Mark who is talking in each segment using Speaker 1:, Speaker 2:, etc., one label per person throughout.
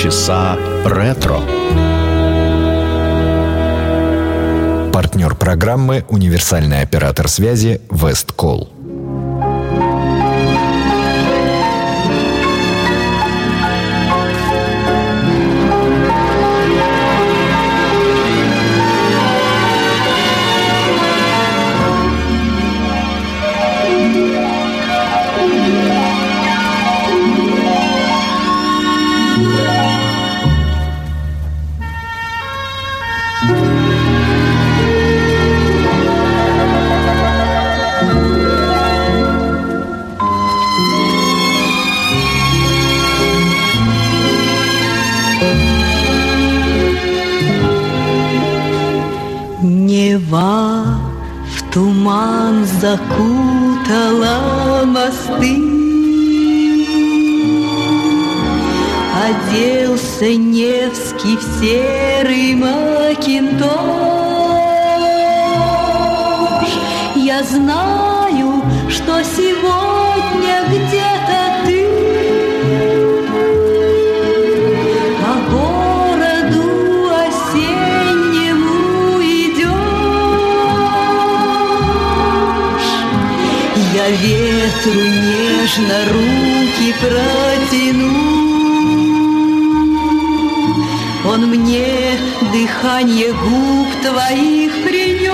Speaker 1: Полчаса ретро. Партнер программы «Универсальный оператор связи Весткол».
Speaker 2: Закутала мосты. Оделся Невский в серый макинтош. Я знаю, что сегодня где-то ветру нежно руки протяну. Он мне дыхание губ твоих принес.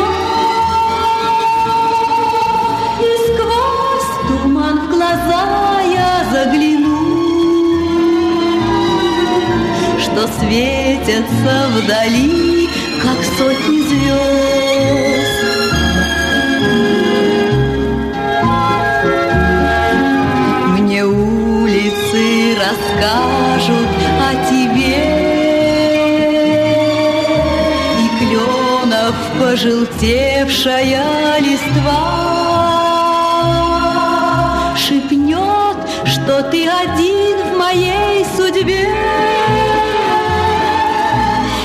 Speaker 2: И сквозь туман в глаза я загляну, Что светятся вдали, как сотни звезд. Расскажут о тебе. И кленов пожелтевшая листва Шепнет, что ты один в моей судьбе.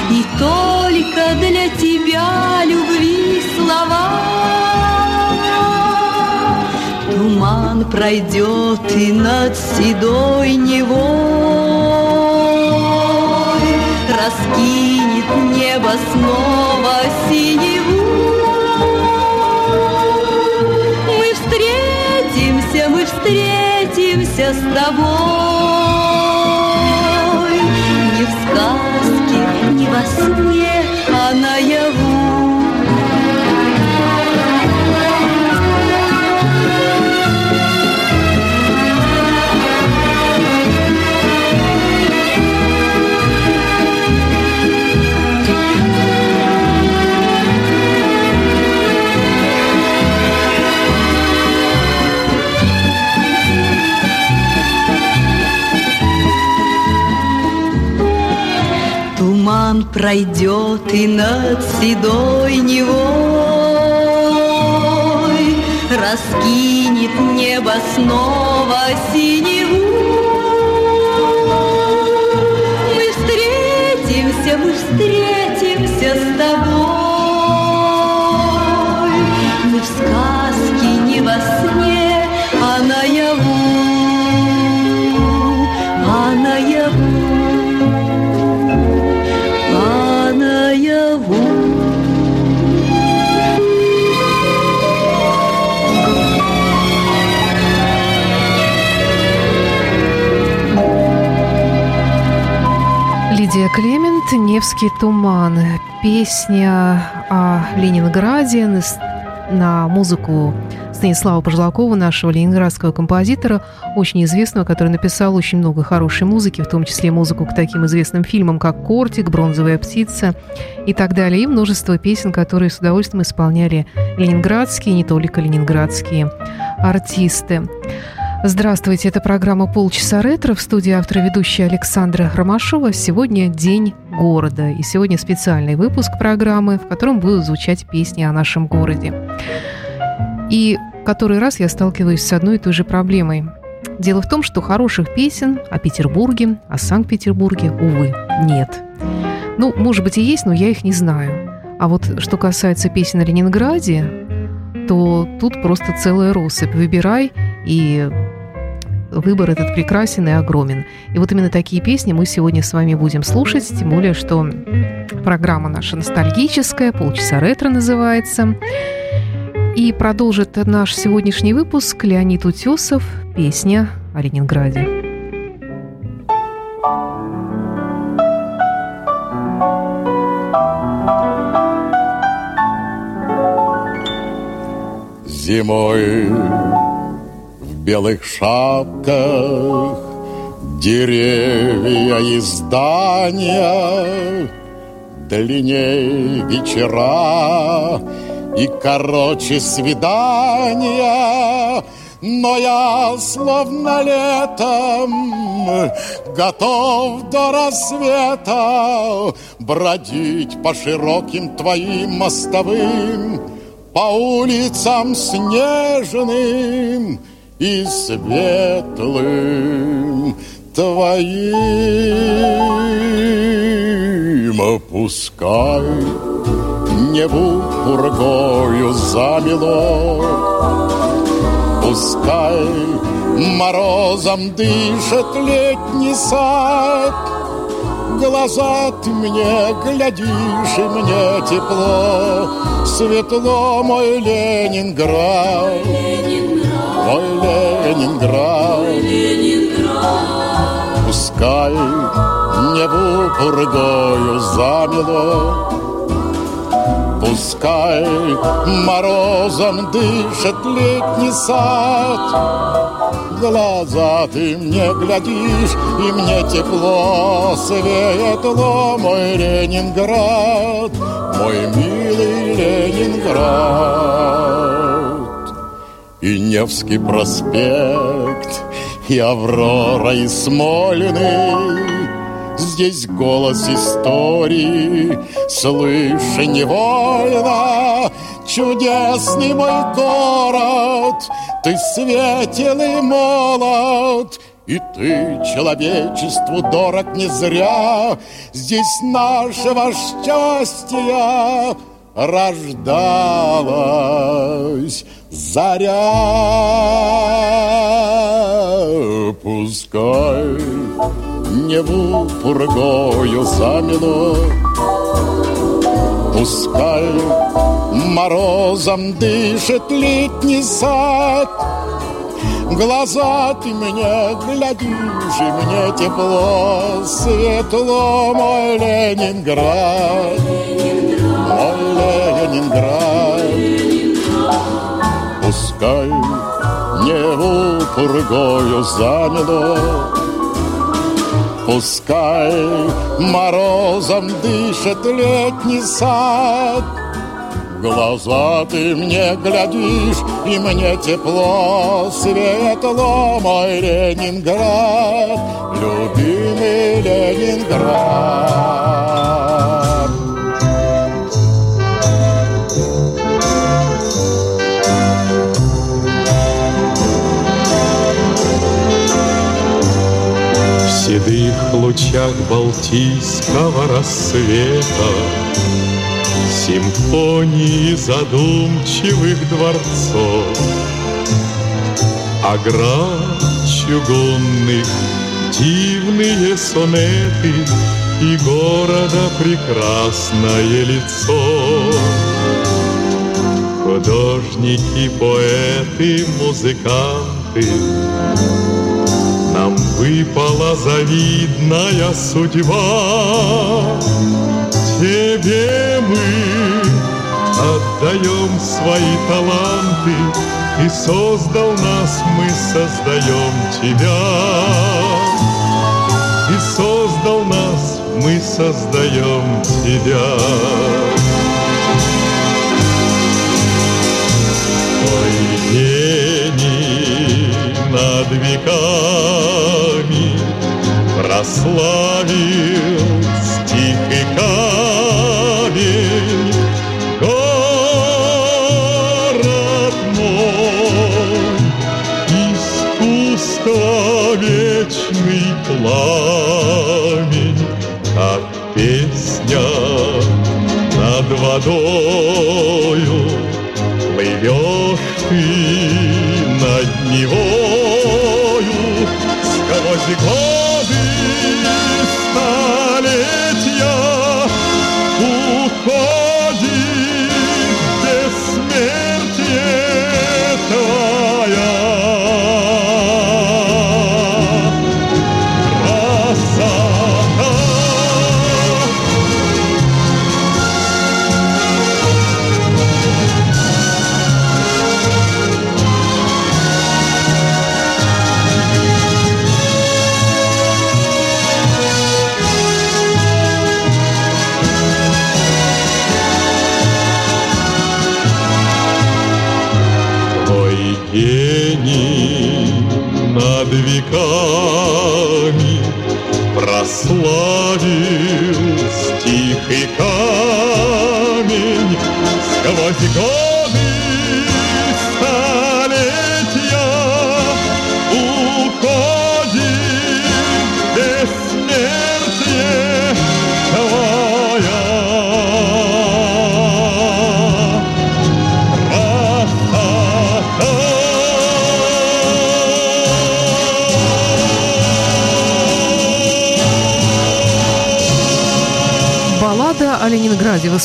Speaker 2: И только для тебя любви слова Туман пройдет и над седой Невой Раскинет небо снова синеву. Мы встретимся, мы встретимся с тобой. Не в сказке, не во сне, пройдет и над седой Невой Раскинет небо снова синеву. Мы встретимся, мы встретимся
Speaker 3: Клемент «Невский туман». Песня о Ленинграде на музыку Станислава Пожелакова, нашего ленинградского композитора, очень известного, который написал очень много хорошей музыки, в том числе музыку к таким известным фильмам, как «Кортик», «Бронзовая птица» и так далее, и множество песен, которые с удовольствием исполняли ленинградские, не только ленинградские артисты. Здравствуйте, это программа «Полчаса ретро» в студии автора ведущая Александра Ромашова. Сегодня День города, и сегодня специальный выпуск программы, в котором будут звучать песни о нашем городе. И который раз я сталкиваюсь с одной и той же проблемой. Дело в том, что хороших песен о Петербурге, о Санкт-Петербурге, увы, нет. Ну, может быть и есть, но я их не знаю. А вот что касается песен о Ленинграде, то тут просто целая россыпь. Выбирай и выбор этот прекрасен и огромен. И вот именно такие песни мы сегодня с вами будем слушать, тем более, что программа наша ностальгическая, полчаса ретро называется. И продолжит наш сегодняшний выпуск Леонид Утесов, песня о Ленинграде.
Speaker 4: Зимой в белых шапках Деревья и здания Длинней вечера и короче свидания, но я словно летом готов до рассвета бродить по широким твоим мостовым, по улицам снежным и светлым твоим. Пускай Неву пургою замело. Пускай морозом дышит летний сад, Глаза ты мне глядишь, и мне тепло, Светло мой Ленинград, мой Ленинград. Пускай небу пургою замело, Пускай морозом дышит летний сад, Глаза ты мне глядишь, и мне тепло Светло мой Ленинград, мой милый Ленинград. И Невский проспект, и Аврора, и Смолиный, Здесь голос истории Слыша невольно Чудесный мой город Ты светел и молод и ты человечеству дорог не зря, Здесь нашего счастья рождалась заря. Пускай Неву пургою замело. Пускай морозом дышит летний сад, Глаза ты мне глядишь, и мне тепло, Светло, мой Ленинград, мой Ленинград. Пускай небо пургою замело, Пускай морозом дышит летний сад, Глаза ты мне глядишь, и мне тепло, Светло, мой Ленинград, любимый Ленинград.
Speaker 5: седых лучах Балтийского рассвета Симфонии задумчивых дворцов Оград чугунных, дивные сонеты И города прекрасное лицо Художники, поэты, музыканты нам выпала завидная судьба. Тебе мы отдаем свои таланты, И создал нас, мы создаем тебя. И создал нас, мы создаем тебя. Ой, гений над веками прославил пламень, как песня над водою. Плывешь ты над Невою, Сквозь годы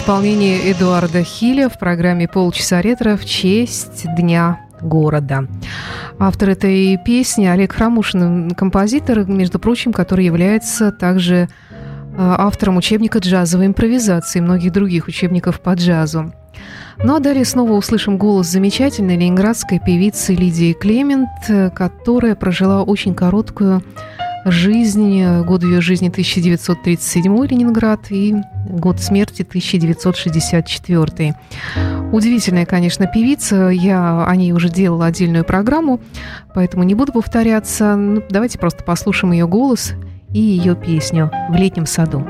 Speaker 3: исполнении Эдуарда Хиля в программе «Полчаса ретро» в честь Дня города. Автор этой песни Олег Храмушин, композитор, между прочим, который является также э, автором учебника джазовой импровизации и многих других учебников по джазу. Ну а далее снова услышим голос замечательной ленинградской певицы Лидии Клемент, э, которая прожила очень короткую жизнь, э, год ее жизни 1937 Ленинград и год смерти 1964. Удивительная, конечно, певица. Я о ней уже делала отдельную программу, поэтому не буду повторяться. Ну, давайте просто послушаем ее голос и ее песню «В летнем саду».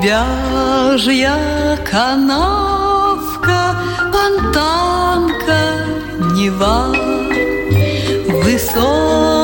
Speaker 2: Лебяжья канавка, фонтанка, Нева. Высоких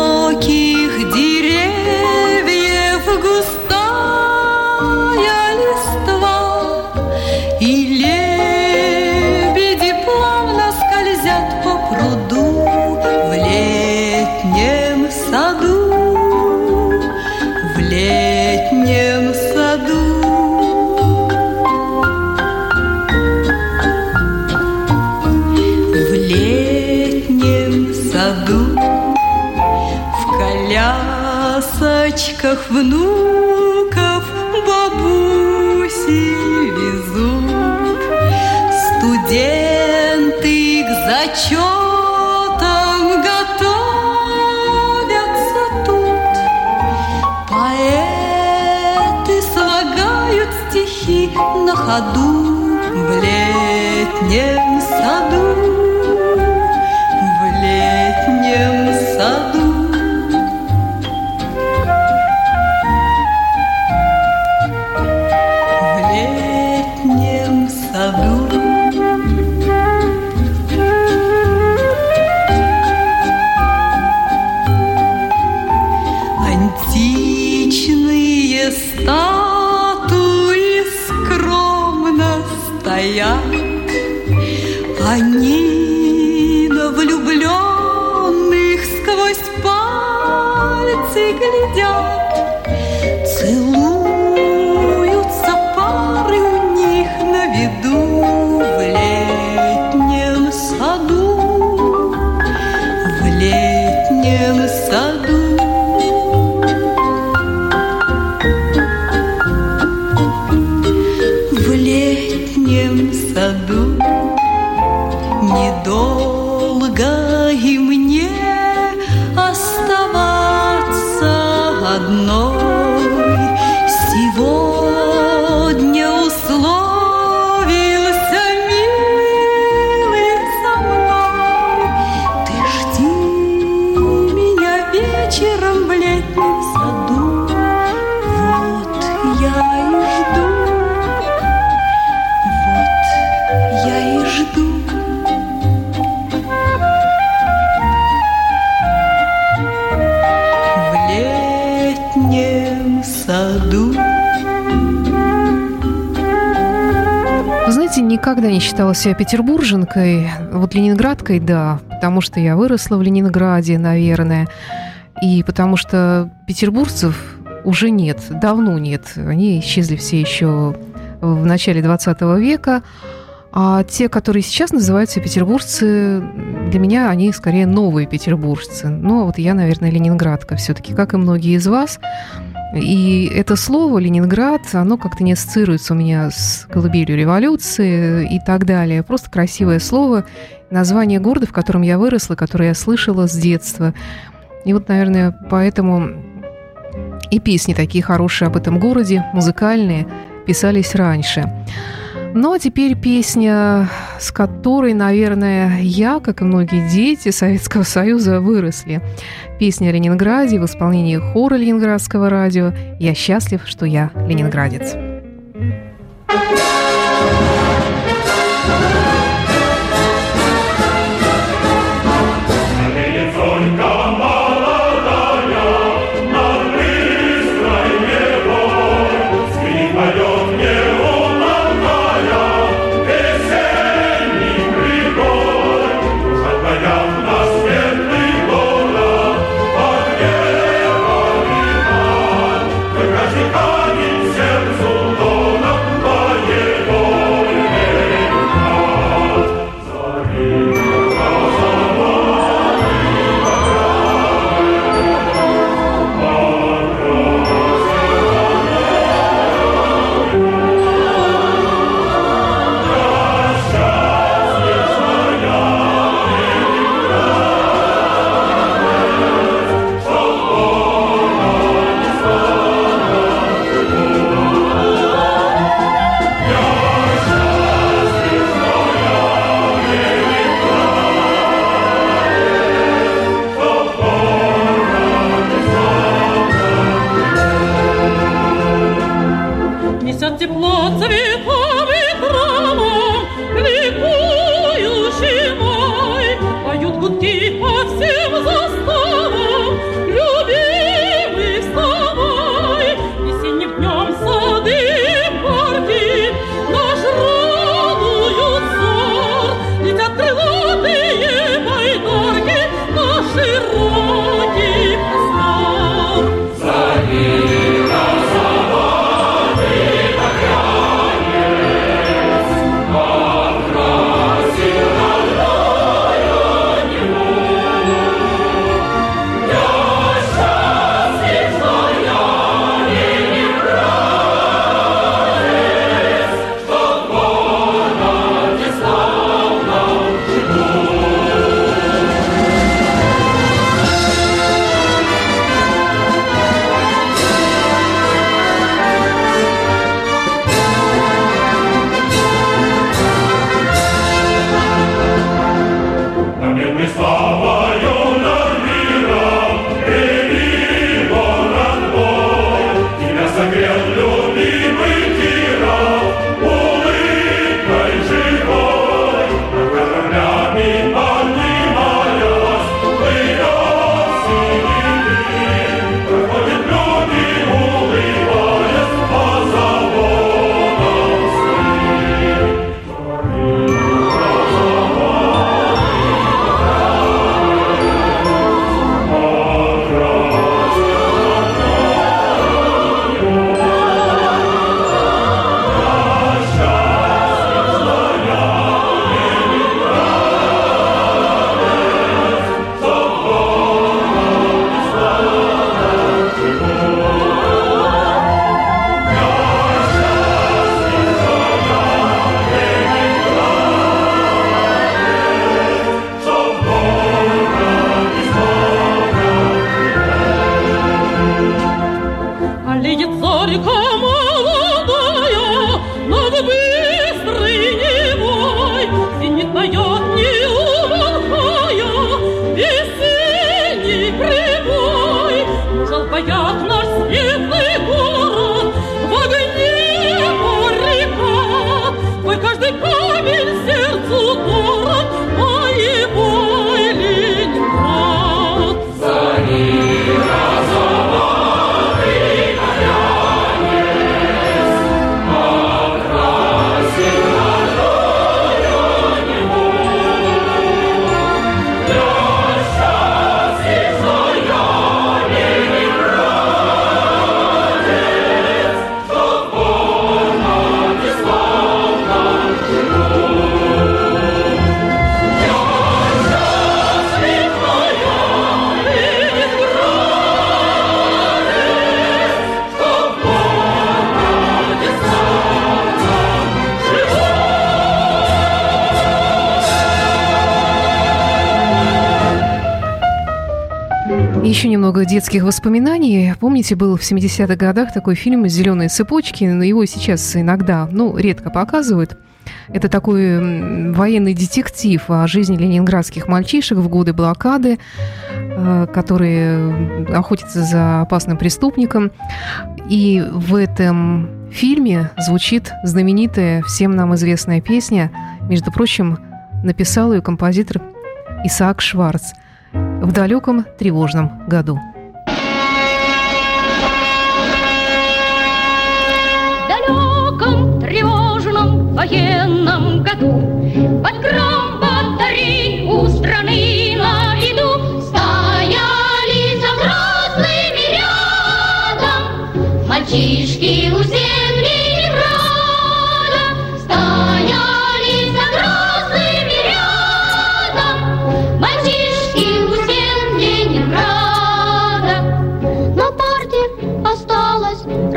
Speaker 2: колясочках внуков Бабуси везут. Студенты к зачетам готовятся тут. Поэты слагают стихи на ходу В летнем
Speaker 3: никогда не считала себя петербурженкой. Вот ленинградкой, да, потому что я выросла в Ленинграде, наверное. И потому что петербуржцев уже нет, давно нет. Они исчезли все еще в начале 20 века. А те, которые сейчас называются петербуржцы, для меня они скорее новые петербуржцы. Ну, а вот я, наверное, ленинградка все-таки, как и многие из вас. И это слово «Ленинград», оно как-то не ассоциируется у меня с колыбелью революции и так далее. Просто красивое слово, название города, в котором я выросла, которое я слышала с детства. И вот, наверное, поэтому и песни такие хорошие об этом городе, музыкальные, писались раньше. Ну а теперь песня, с которой, наверное, я, как и многие дети Советского Союза, выросли. Песня о Ленинграде в исполнении хора Ленинградского радио «Я счастлив, что я ленинградец». Еще немного детских воспоминаний. Помните, был в 70-х годах такой фильм «Зеленые цепочки», но его сейчас иногда, ну, редко показывают. Это такой военный детектив о жизни ленинградских мальчишек в годы блокады, э, которые охотятся за опасным преступником. И в этом фильме звучит знаменитая, всем нам известная песня. Между прочим, написал ее композитор Исаак Шварц – в далеком тревожном году.
Speaker 6: В далеком тревожном военном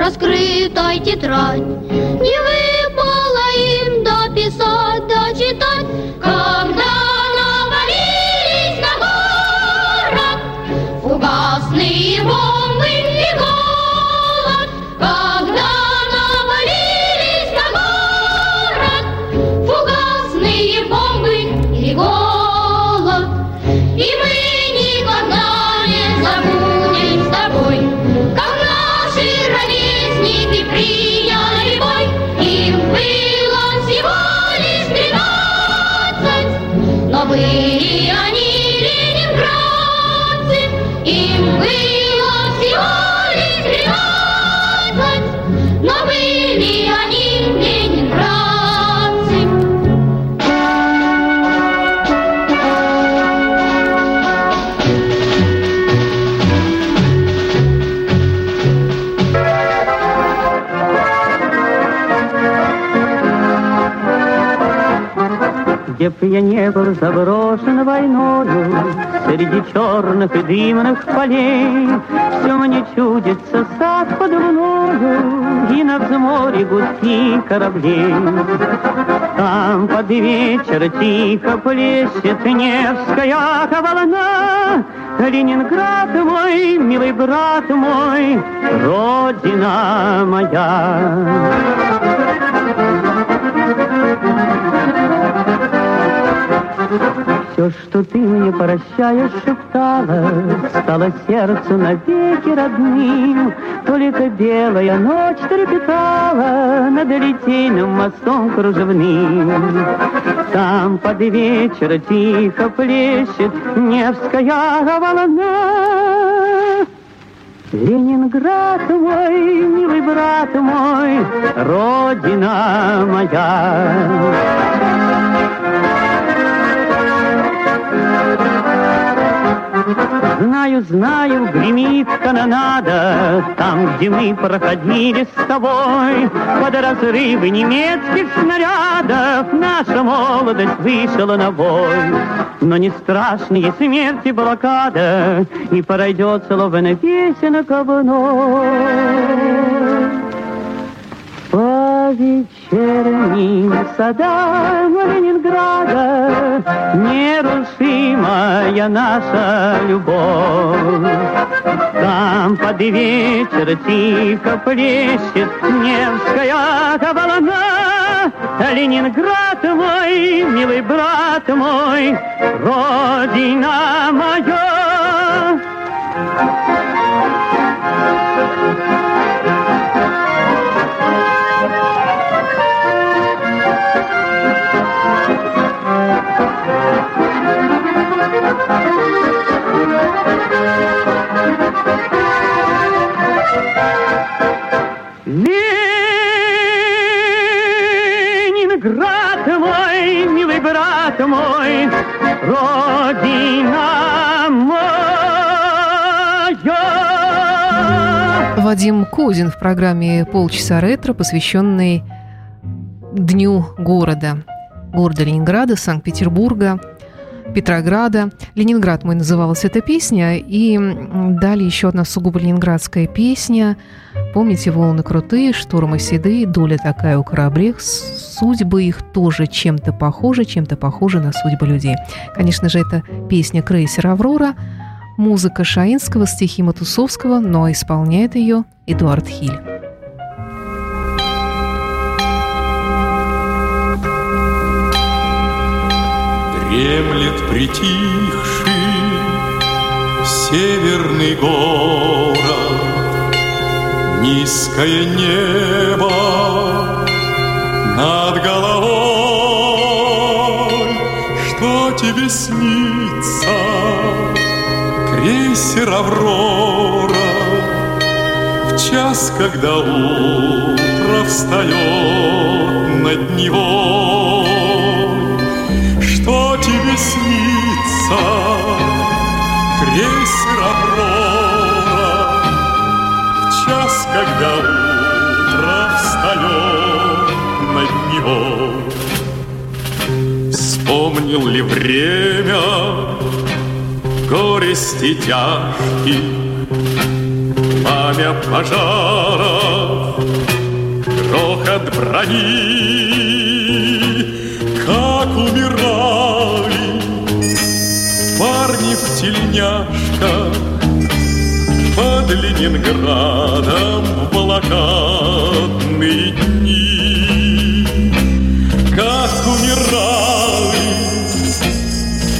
Speaker 6: раскрытой тетрадь. Не выпало им дописать, дочитать,
Speaker 7: я не был заброшен войною, Среди черных и дымных полей, Все мне чудится сад под луною, И на взморе гудки кораблей. Там под вечер тихо плещет Невская волна, Ленинград мой, милый брат мой, Родина моя. Все, что ты мне прощаешь, шептала, Стало сердцу навеки родным. Только белая ночь трепетала Над литейным мостом кружевным. Там под вечер тихо плещет Невская волна. Ленинград мой, милый брат мой, Родина моя. Знаю, знаю, гремит канонада, Там, где мы проходили с тобой, Под разрывы немецких снарядов Наша молодость вышла на бой. Но не страшные смерти блокада, И пройдет словно песенка вновь. По вечерним садам Ленинграда Нерушимая наша любовь. Там под вечер тихо плещет Невская волна. Ленинград мой, милый брат мой, Родина моя. Ленинград мой, милый брат мой, Родина моя.
Speaker 3: Вадим Кузин в программе «Полчаса ретро», посвященной Дню города. Города Ленинграда, Санкт-Петербурга, Петрограда. «Ленинград» мой называлась эта песня. И далее еще одна сугубо ленинградская песня. Помните «Волны крутые», «Штормы седые», «Доля такая у кораблей», судьбы их тоже чем-то похожи, чем-то похожи на судьбы людей. Конечно же, это песня крейсера «Аврора», Музыка Шаинского, стихи Матусовского, но исполняет ее Эдуард Хиль.
Speaker 5: Дремлет притихший северный город, Низкое небо над головой, Что тебе снится, крейсер «Аврора», В час, когда утро встает над него снится крейсер «Аврора» В час, когда утро встает над него Вспомнил ли время горести тяжких Пламя пожаров, грохот брони тельняшках под Ленинградом в блокадные дни. Как умирали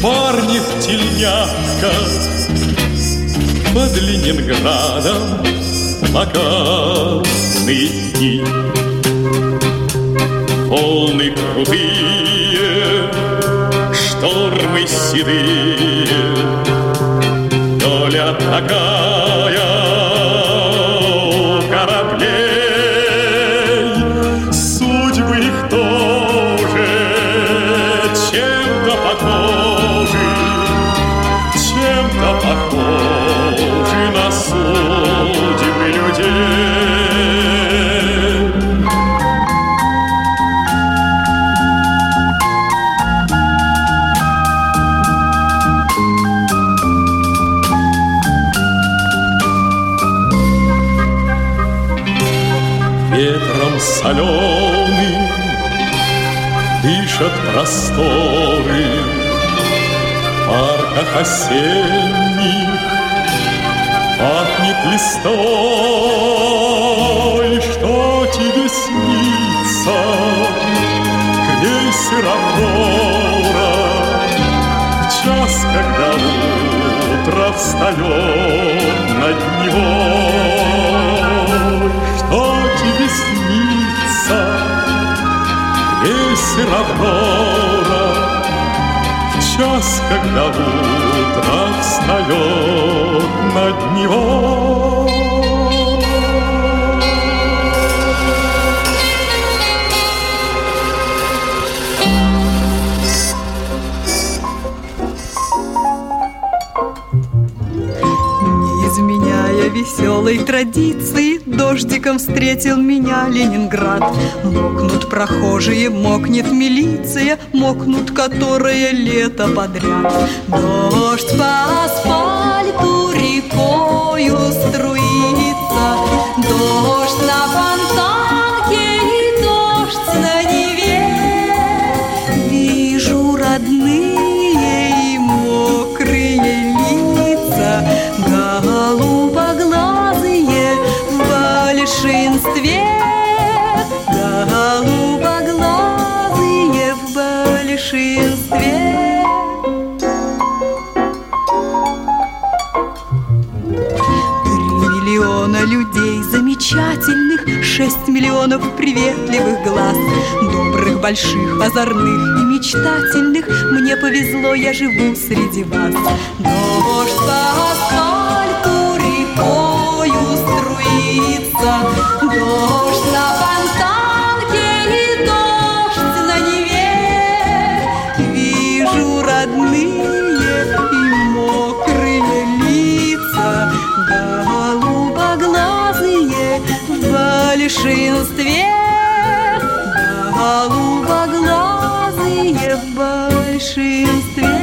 Speaker 5: парни в тельняшках под Ленинградом в блокадные дни волны крутые, штормы седые, доля такая соленым Дышат просторы парках осенних. Пахнет листой Что тебе снится Крейсер «Аврора» В час, когда утро встает над него. Что тебе снится Крейсер «Аврора» В час, когда утро встает над него
Speaker 2: веселой традиции Дождиком встретил меня Ленинград. Мокнут прохожие, мокнет милиция Мокнут которые лето подряд. Дождь по асфальту рекою струится Дождь на фонтанке шесть миллионов приветливых глаз, добрых, больших, озорных и мечтательных. Мне повезло, я живу среди вас. Дождь по асфальту рекою струится, большинстве.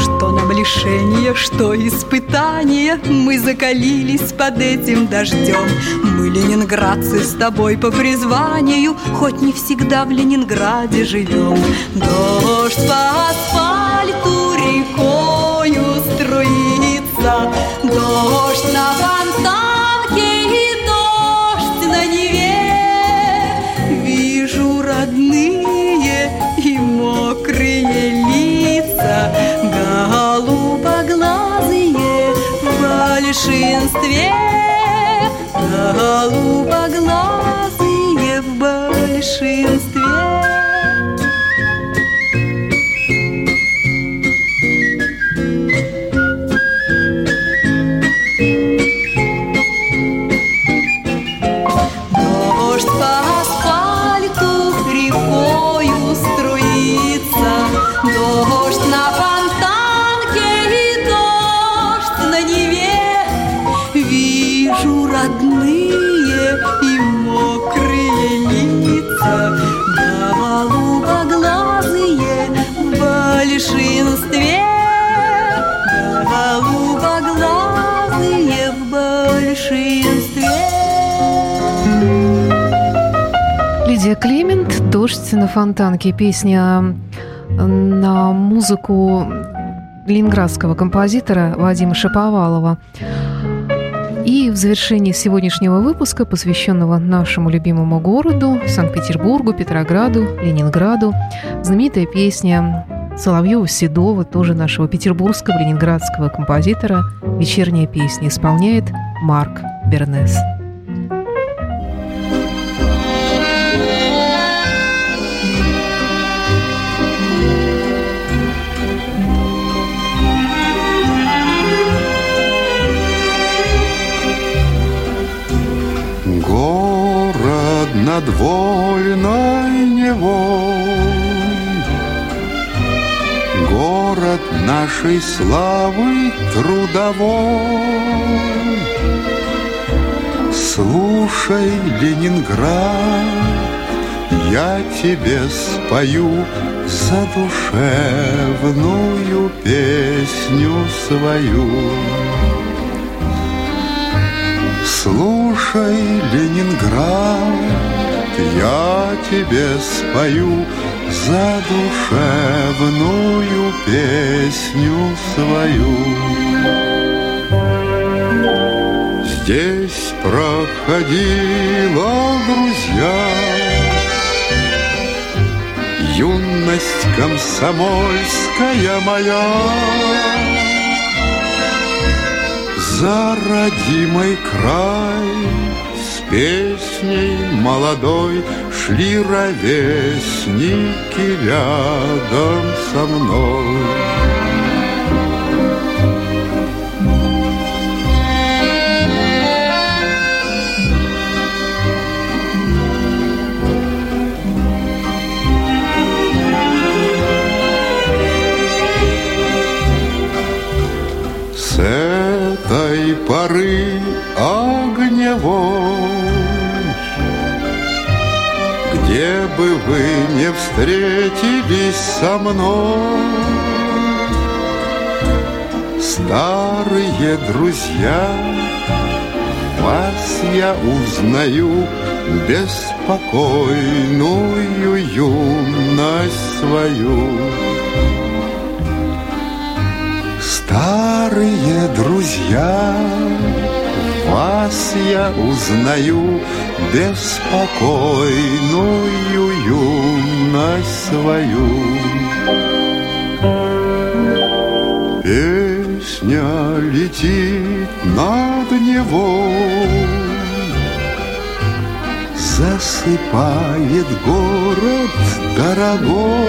Speaker 2: Что нам лишение, что испытания Мы закалились под этим дождем. Мы ленинградцы с тобой по призванию Хоть не всегда в Ленинграде живем. Дождь по асфальту рекою струится Дождь на фонтанке большинстве Голубоглазые в большинстве
Speaker 3: Лидия Климент «Дождь на фонтанке». Песня на музыку ленинградского композитора Вадима Шаповалова. И в завершении сегодняшнего выпуска, посвященного нашему любимому городу, Санкт-Петербургу, Петрограду, Ленинграду, знаменитая песня Соловьева-Седова, тоже нашего петербургского ленинградского композитора, «Вечерняя песня» исполняет Марк Бернес.
Speaker 8: Над вольной Невой, Город нашей славы трудовой. Слушай, Ленинград, я тебе спою задушевную песню свою. Слушай, Ленинград, я тебе спою задушевную песню свою. Здесь проходила, друзья, Юность комсомольская моя. За родимый край С песней молодой Шли ровесники рядом со мной. Этой поры огневой, Где бы вы не встретились со мной, Старые друзья, вас я узнаю Беспокойную юность свою. Старые друзья, вас я узнаю Беспокойную юность свою. Песня летит над Невой, Засыпает город дорогой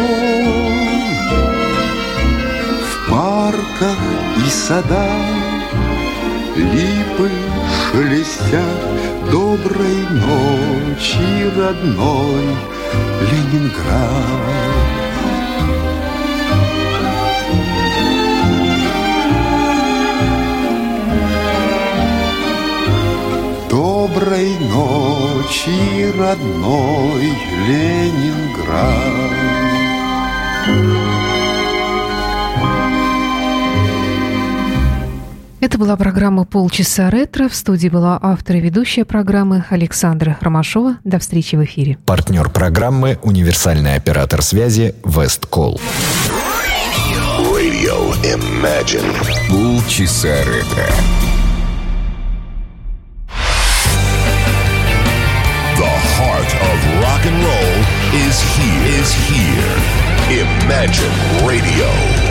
Speaker 8: В парках и садах Липы шелестят Доброй ночи, родной Ленинград Доброй ночи, родной Ленинград.
Speaker 3: Это была программа «Полчаса ретро». В студии была автор и ведущая программы Александра Ромашова. До встречи в эфире.
Speaker 1: Партнер программы – универсальный оператор связи «Весткол».
Speaker 9: Radio Imagine.
Speaker 1: Полчаса ретро.
Speaker 9: The heart of rock and roll is here. Is here. Imagine Radio.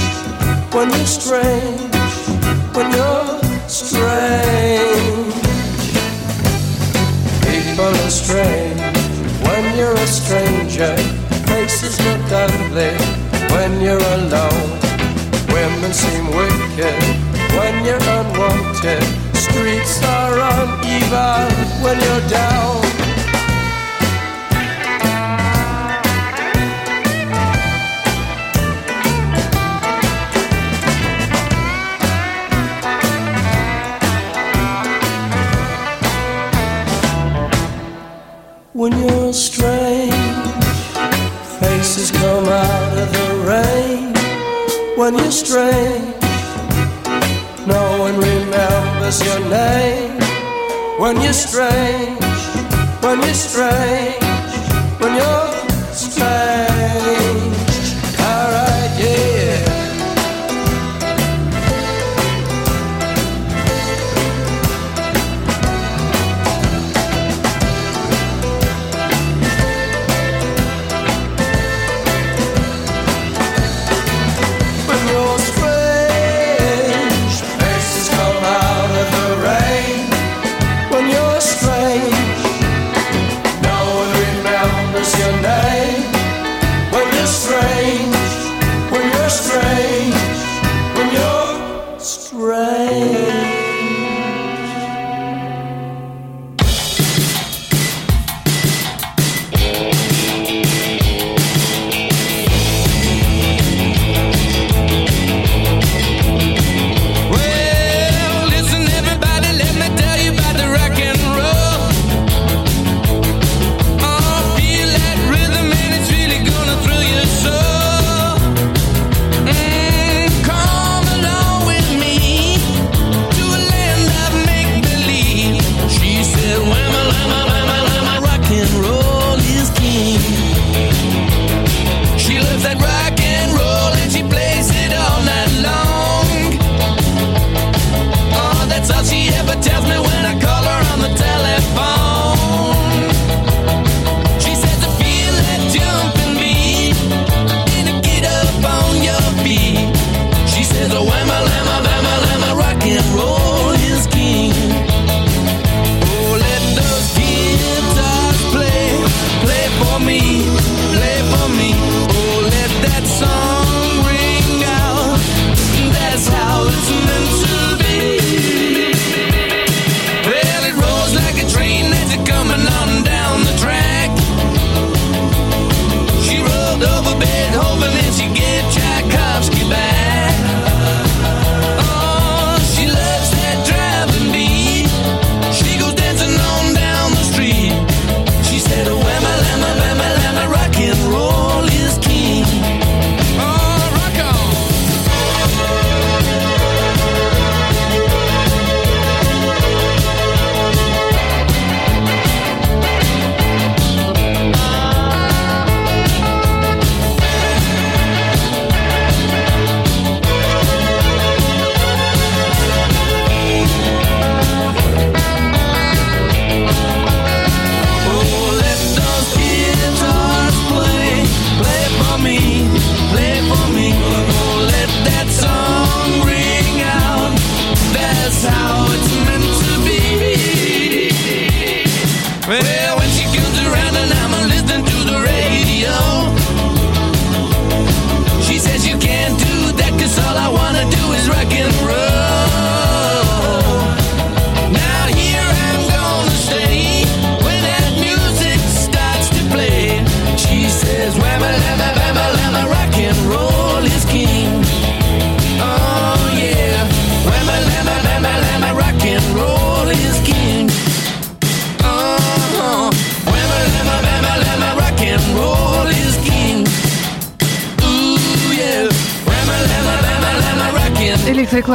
Speaker 10: when you're strange, when you're strange. People are strange when you're a stranger. Faces look ugly when you're alone. Women seem wicked when you're unwanted. Streets are uneven when you're down. when you stray. No one remembers your name when
Speaker 11: you stray. When you
Speaker 3: stray.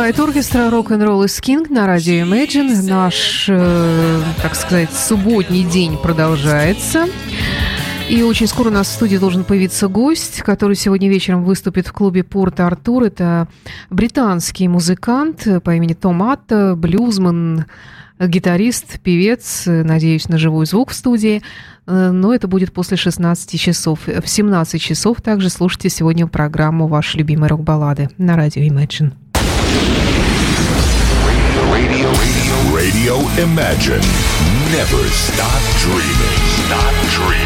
Speaker 3: Light Orchestra Rock-and-Roll is King на радио Imagine. Наш, э, так сказать, субботний день продолжается. И очень скоро у нас в студии должен появиться гость, который сегодня вечером выступит в клубе Порт Артур. Это британский музыкант по имени Том Атта, блюзман, гитарист, певец, надеюсь на живой звук в студии. Э, Но это будет после 16 часов. В 17 часов также слушайте сегодня программу «Ваши любимые рок-баллады» на радио Imagine.
Speaker 9: Radio Imagine. Never stop dreaming. Stop dreaming.